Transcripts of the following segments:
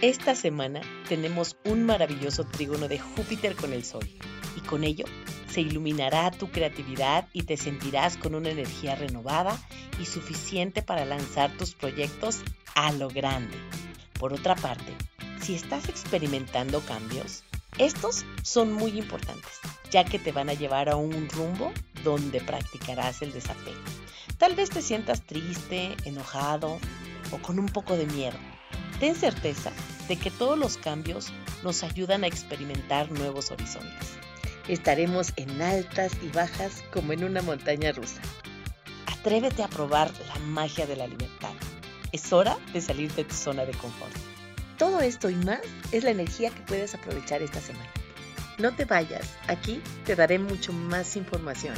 Esta semana tenemos un maravilloso trígono de Júpiter con el Sol y con ello se iluminará tu creatividad y te sentirás con una energía renovada y suficiente para lanzar tus proyectos a lo grande. Por otra parte, si estás experimentando cambios, estos son muy importantes, ya que te van a llevar a un rumbo donde practicarás el desapego. Tal vez te sientas triste, enojado o con un poco de miedo Ten certeza de que todos los cambios nos ayudan a experimentar nuevos horizontes. Estaremos en altas y bajas como en una montaña rusa. Atrévete a probar la magia de la libertad. Es hora de salir de tu zona de confort. Todo esto y más es la energía que puedes aprovechar esta semana. No te vayas, aquí te daré mucho más información.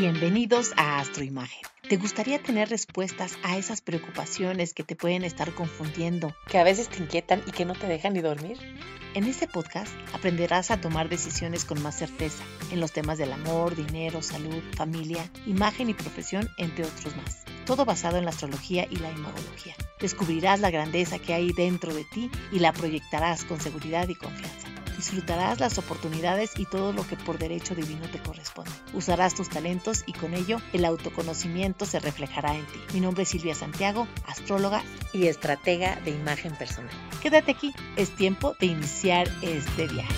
Bienvenidos a Astroimagen. ¿Te gustaría tener respuestas a esas preocupaciones que te pueden estar confundiendo, que a veces te inquietan y que no te dejan ni dormir? En este podcast aprenderás a tomar decisiones con más certeza en los temas del amor, dinero, salud, familia, imagen y profesión, entre otros más. Todo basado en la astrología y la imagología. Descubrirás la grandeza que hay dentro de ti y la proyectarás con seguridad y confianza. Disfrutarás las oportunidades y todo lo que por derecho divino te corresponde. Usarás tus talentos y con ello el autoconocimiento se reflejará en ti. Mi nombre es Silvia Santiago, astróloga y estratega de imagen personal. Quédate aquí, es tiempo de iniciar este viaje.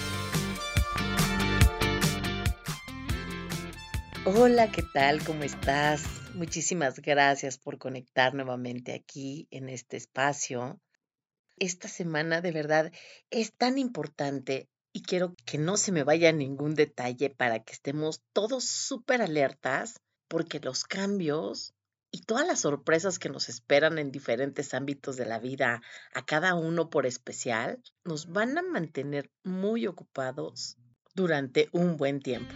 Hola, ¿qué tal? ¿Cómo estás? Muchísimas gracias por conectar nuevamente aquí en este espacio. Esta semana de verdad es tan importante y quiero que no se me vaya ningún detalle para que estemos todos súper alertas porque los cambios y todas las sorpresas que nos esperan en diferentes ámbitos de la vida, a cada uno por especial, nos van a mantener muy ocupados durante un buen tiempo.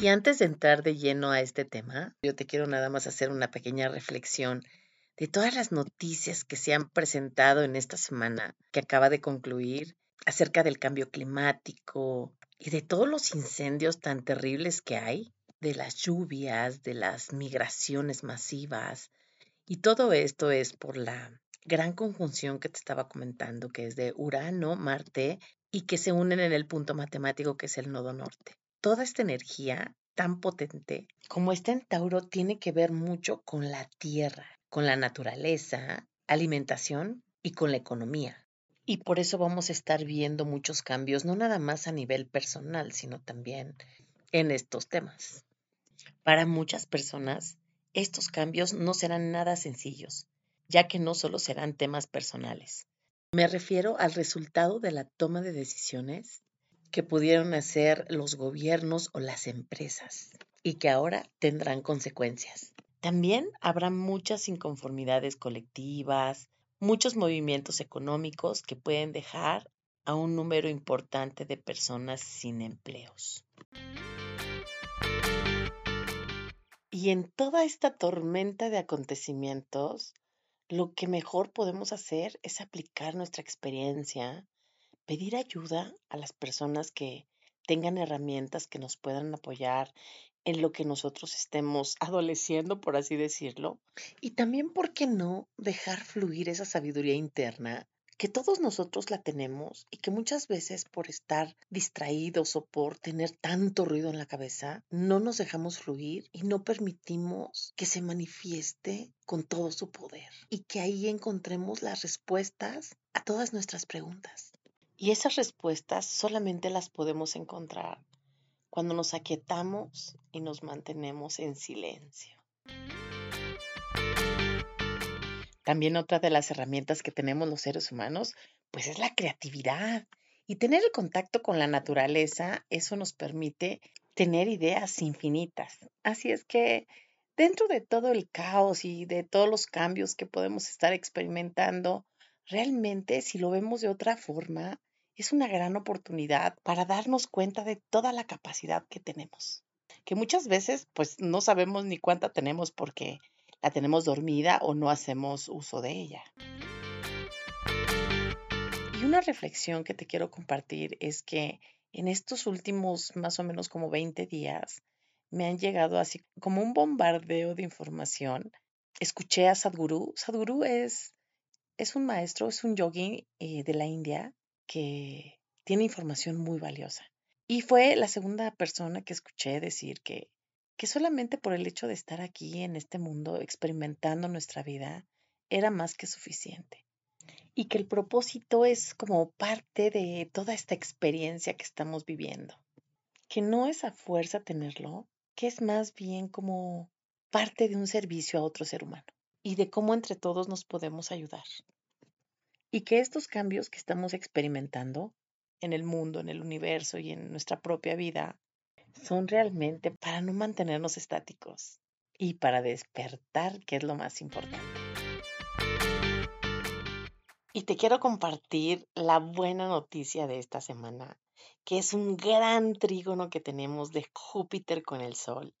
Y antes de entrar de lleno a este tema, yo te quiero nada más hacer una pequeña reflexión de todas las noticias que se han presentado en esta semana que acaba de concluir acerca del cambio climático y de todos los incendios tan terribles que hay, de las lluvias, de las migraciones masivas. Y todo esto es por la gran conjunción que te estaba comentando, que es de Urano, Marte, y que se unen en el punto matemático que es el nodo norte. Toda esta energía tan potente como está en Tauro tiene que ver mucho con la Tierra, con la naturaleza, alimentación y con la economía. Y por eso vamos a estar viendo muchos cambios, no nada más a nivel personal, sino también en estos temas. Para muchas personas, estos cambios no serán nada sencillos, ya que no solo serán temas personales. Me refiero al resultado de la toma de decisiones que pudieron hacer los gobiernos o las empresas y que ahora tendrán consecuencias. También habrá muchas inconformidades colectivas, muchos movimientos económicos que pueden dejar a un número importante de personas sin empleos. Y en toda esta tormenta de acontecimientos, lo que mejor podemos hacer es aplicar nuestra experiencia, pedir ayuda a las personas que tengan herramientas que nos puedan apoyar en lo que nosotros estemos adoleciendo, por así decirlo. Y también, ¿por qué no dejar fluir esa sabiduría interna que todos nosotros la tenemos y que muchas veces por estar distraídos o por tener tanto ruido en la cabeza, no nos dejamos fluir y no permitimos que se manifieste con todo su poder y que ahí encontremos las respuestas a todas nuestras preguntas. Y esas respuestas solamente las podemos encontrar cuando nos aquietamos y nos mantenemos en silencio. También otra de las herramientas que tenemos los seres humanos, pues es la creatividad. Y tener el contacto con la naturaleza, eso nos permite tener ideas infinitas. Así es que dentro de todo el caos y de todos los cambios que podemos estar experimentando, realmente si lo vemos de otra forma, es una gran oportunidad para darnos cuenta de toda la capacidad que tenemos, que muchas veces pues no sabemos ni cuánta tenemos porque la tenemos dormida o no hacemos uso de ella. Y una reflexión que te quiero compartir es que en estos últimos más o menos como 20 días me han llegado así como un bombardeo de información. Escuché a Sadhguru. Sadhguru es, es un maestro, es un yogi eh, de la India que tiene información muy valiosa. Y fue la segunda persona que escuché decir que, que solamente por el hecho de estar aquí en este mundo experimentando nuestra vida era más que suficiente. Y que el propósito es como parte de toda esta experiencia que estamos viviendo. Que no es a fuerza tenerlo, que es más bien como parte de un servicio a otro ser humano y de cómo entre todos nos podemos ayudar. Y que estos cambios que estamos experimentando en el mundo, en el universo y en nuestra propia vida son realmente para no mantenernos estáticos y para despertar, que es lo más importante. Y te quiero compartir la buena noticia de esta semana que es un gran trígono que tenemos de Júpiter con el Sol.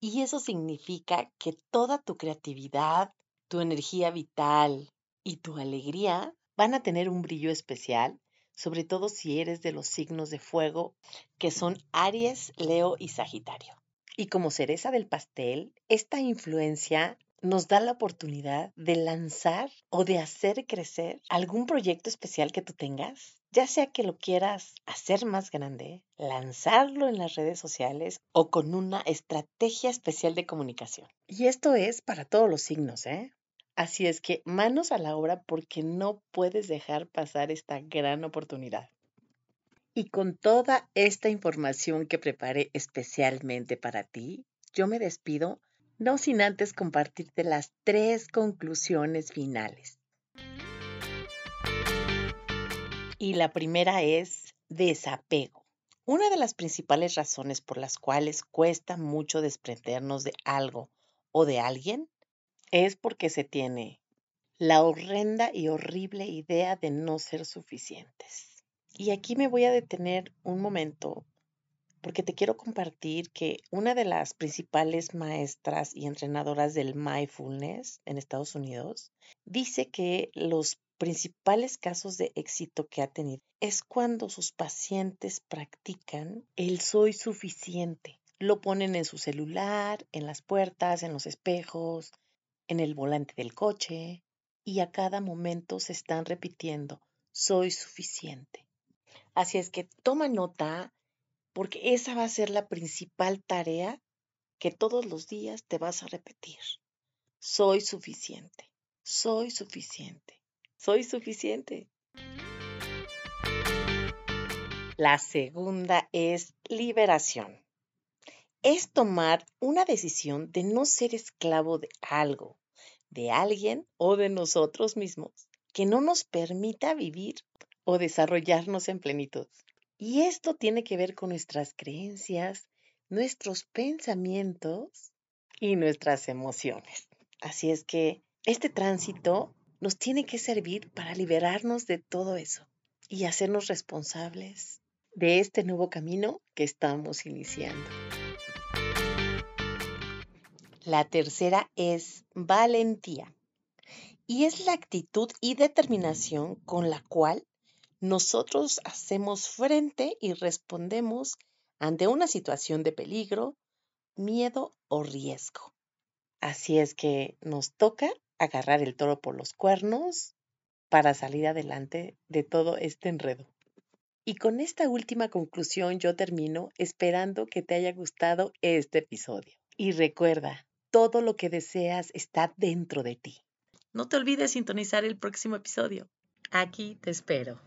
Y eso significa que toda tu creatividad, tu energía vital y tu alegría van a tener un brillo especial, sobre todo si eres de los signos de fuego, que son Aries, Leo y Sagitario. Y como cereza del pastel, esta influencia nos da la oportunidad de lanzar o de hacer crecer algún proyecto especial que tú tengas, ya sea que lo quieras hacer más grande, lanzarlo en las redes sociales o con una estrategia especial de comunicación. Y esto es para todos los signos, ¿eh? Así es que manos a la obra porque no puedes dejar pasar esta gran oportunidad. Y con toda esta información que preparé especialmente para ti, yo me despido no sin antes compartirte las tres conclusiones finales. Y la primera es desapego. Una de las principales razones por las cuales cuesta mucho desprendernos de algo o de alguien es porque se tiene la horrenda y horrible idea de no ser suficientes. Y aquí me voy a detener un momento porque te quiero compartir que una de las principales maestras y entrenadoras del mindfulness en Estados Unidos dice que los principales casos de éxito que ha tenido es cuando sus pacientes practican el soy suficiente. Lo ponen en su celular, en las puertas, en los espejos, en el volante del coche y a cada momento se están repitiendo soy suficiente. Así es que toma nota porque esa va a ser la principal tarea que todos los días te vas a repetir. Soy suficiente, soy suficiente, soy suficiente. La segunda es liberación. Es tomar una decisión de no ser esclavo de algo, de alguien o de nosotros mismos que no nos permita vivir o desarrollarnos en plenitud. Y esto tiene que ver con nuestras creencias, nuestros pensamientos y nuestras emociones. Así es que este tránsito nos tiene que servir para liberarnos de todo eso y hacernos responsables de este nuevo camino que estamos iniciando. La tercera es valentía y es la actitud y determinación con la cual nosotros hacemos frente y respondemos ante una situación de peligro, miedo o riesgo. Así es que nos toca agarrar el toro por los cuernos para salir adelante de todo este enredo. Y con esta última conclusión yo termino esperando que te haya gustado este episodio. Y recuerda, todo lo que deseas está dentro de ti. No te olvides sintonizar el próximo episodio. Aquí te espero.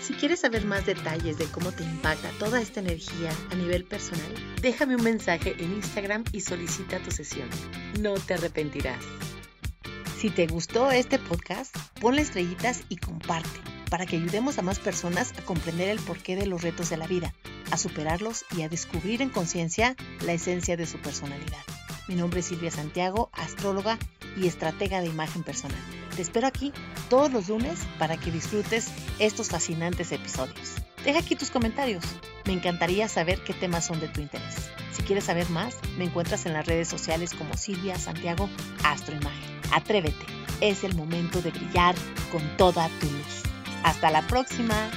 Si quieres saber más detalles de cómo te impacta toda esta energía a nivel personal, déjame un mensaje en Instagram y solicita tu sesión. No te arrepentirás. Si te gustó este podcast, ponle estrellitas y comparte para que ayudemos a más personas a comprender el porqué de los retos de la vida, a superarlos y a descubrir en conciencia la esencia de su personalidad. Mi nombre es Silvia Santiago, astróloga y estratega de imagen personal. Te espero aquí todos los lunes para que disfrutes estos fascinantes episodios. Deja aquí tus comentarios. Me encantaría saber qué temas son de tu interés. Si quieres saber más, me encuentras en las redes sociales como Silvia Santiago Astroimagen. Atrévete, es el momento de brillar con toda tu luz. Hasta la próxima.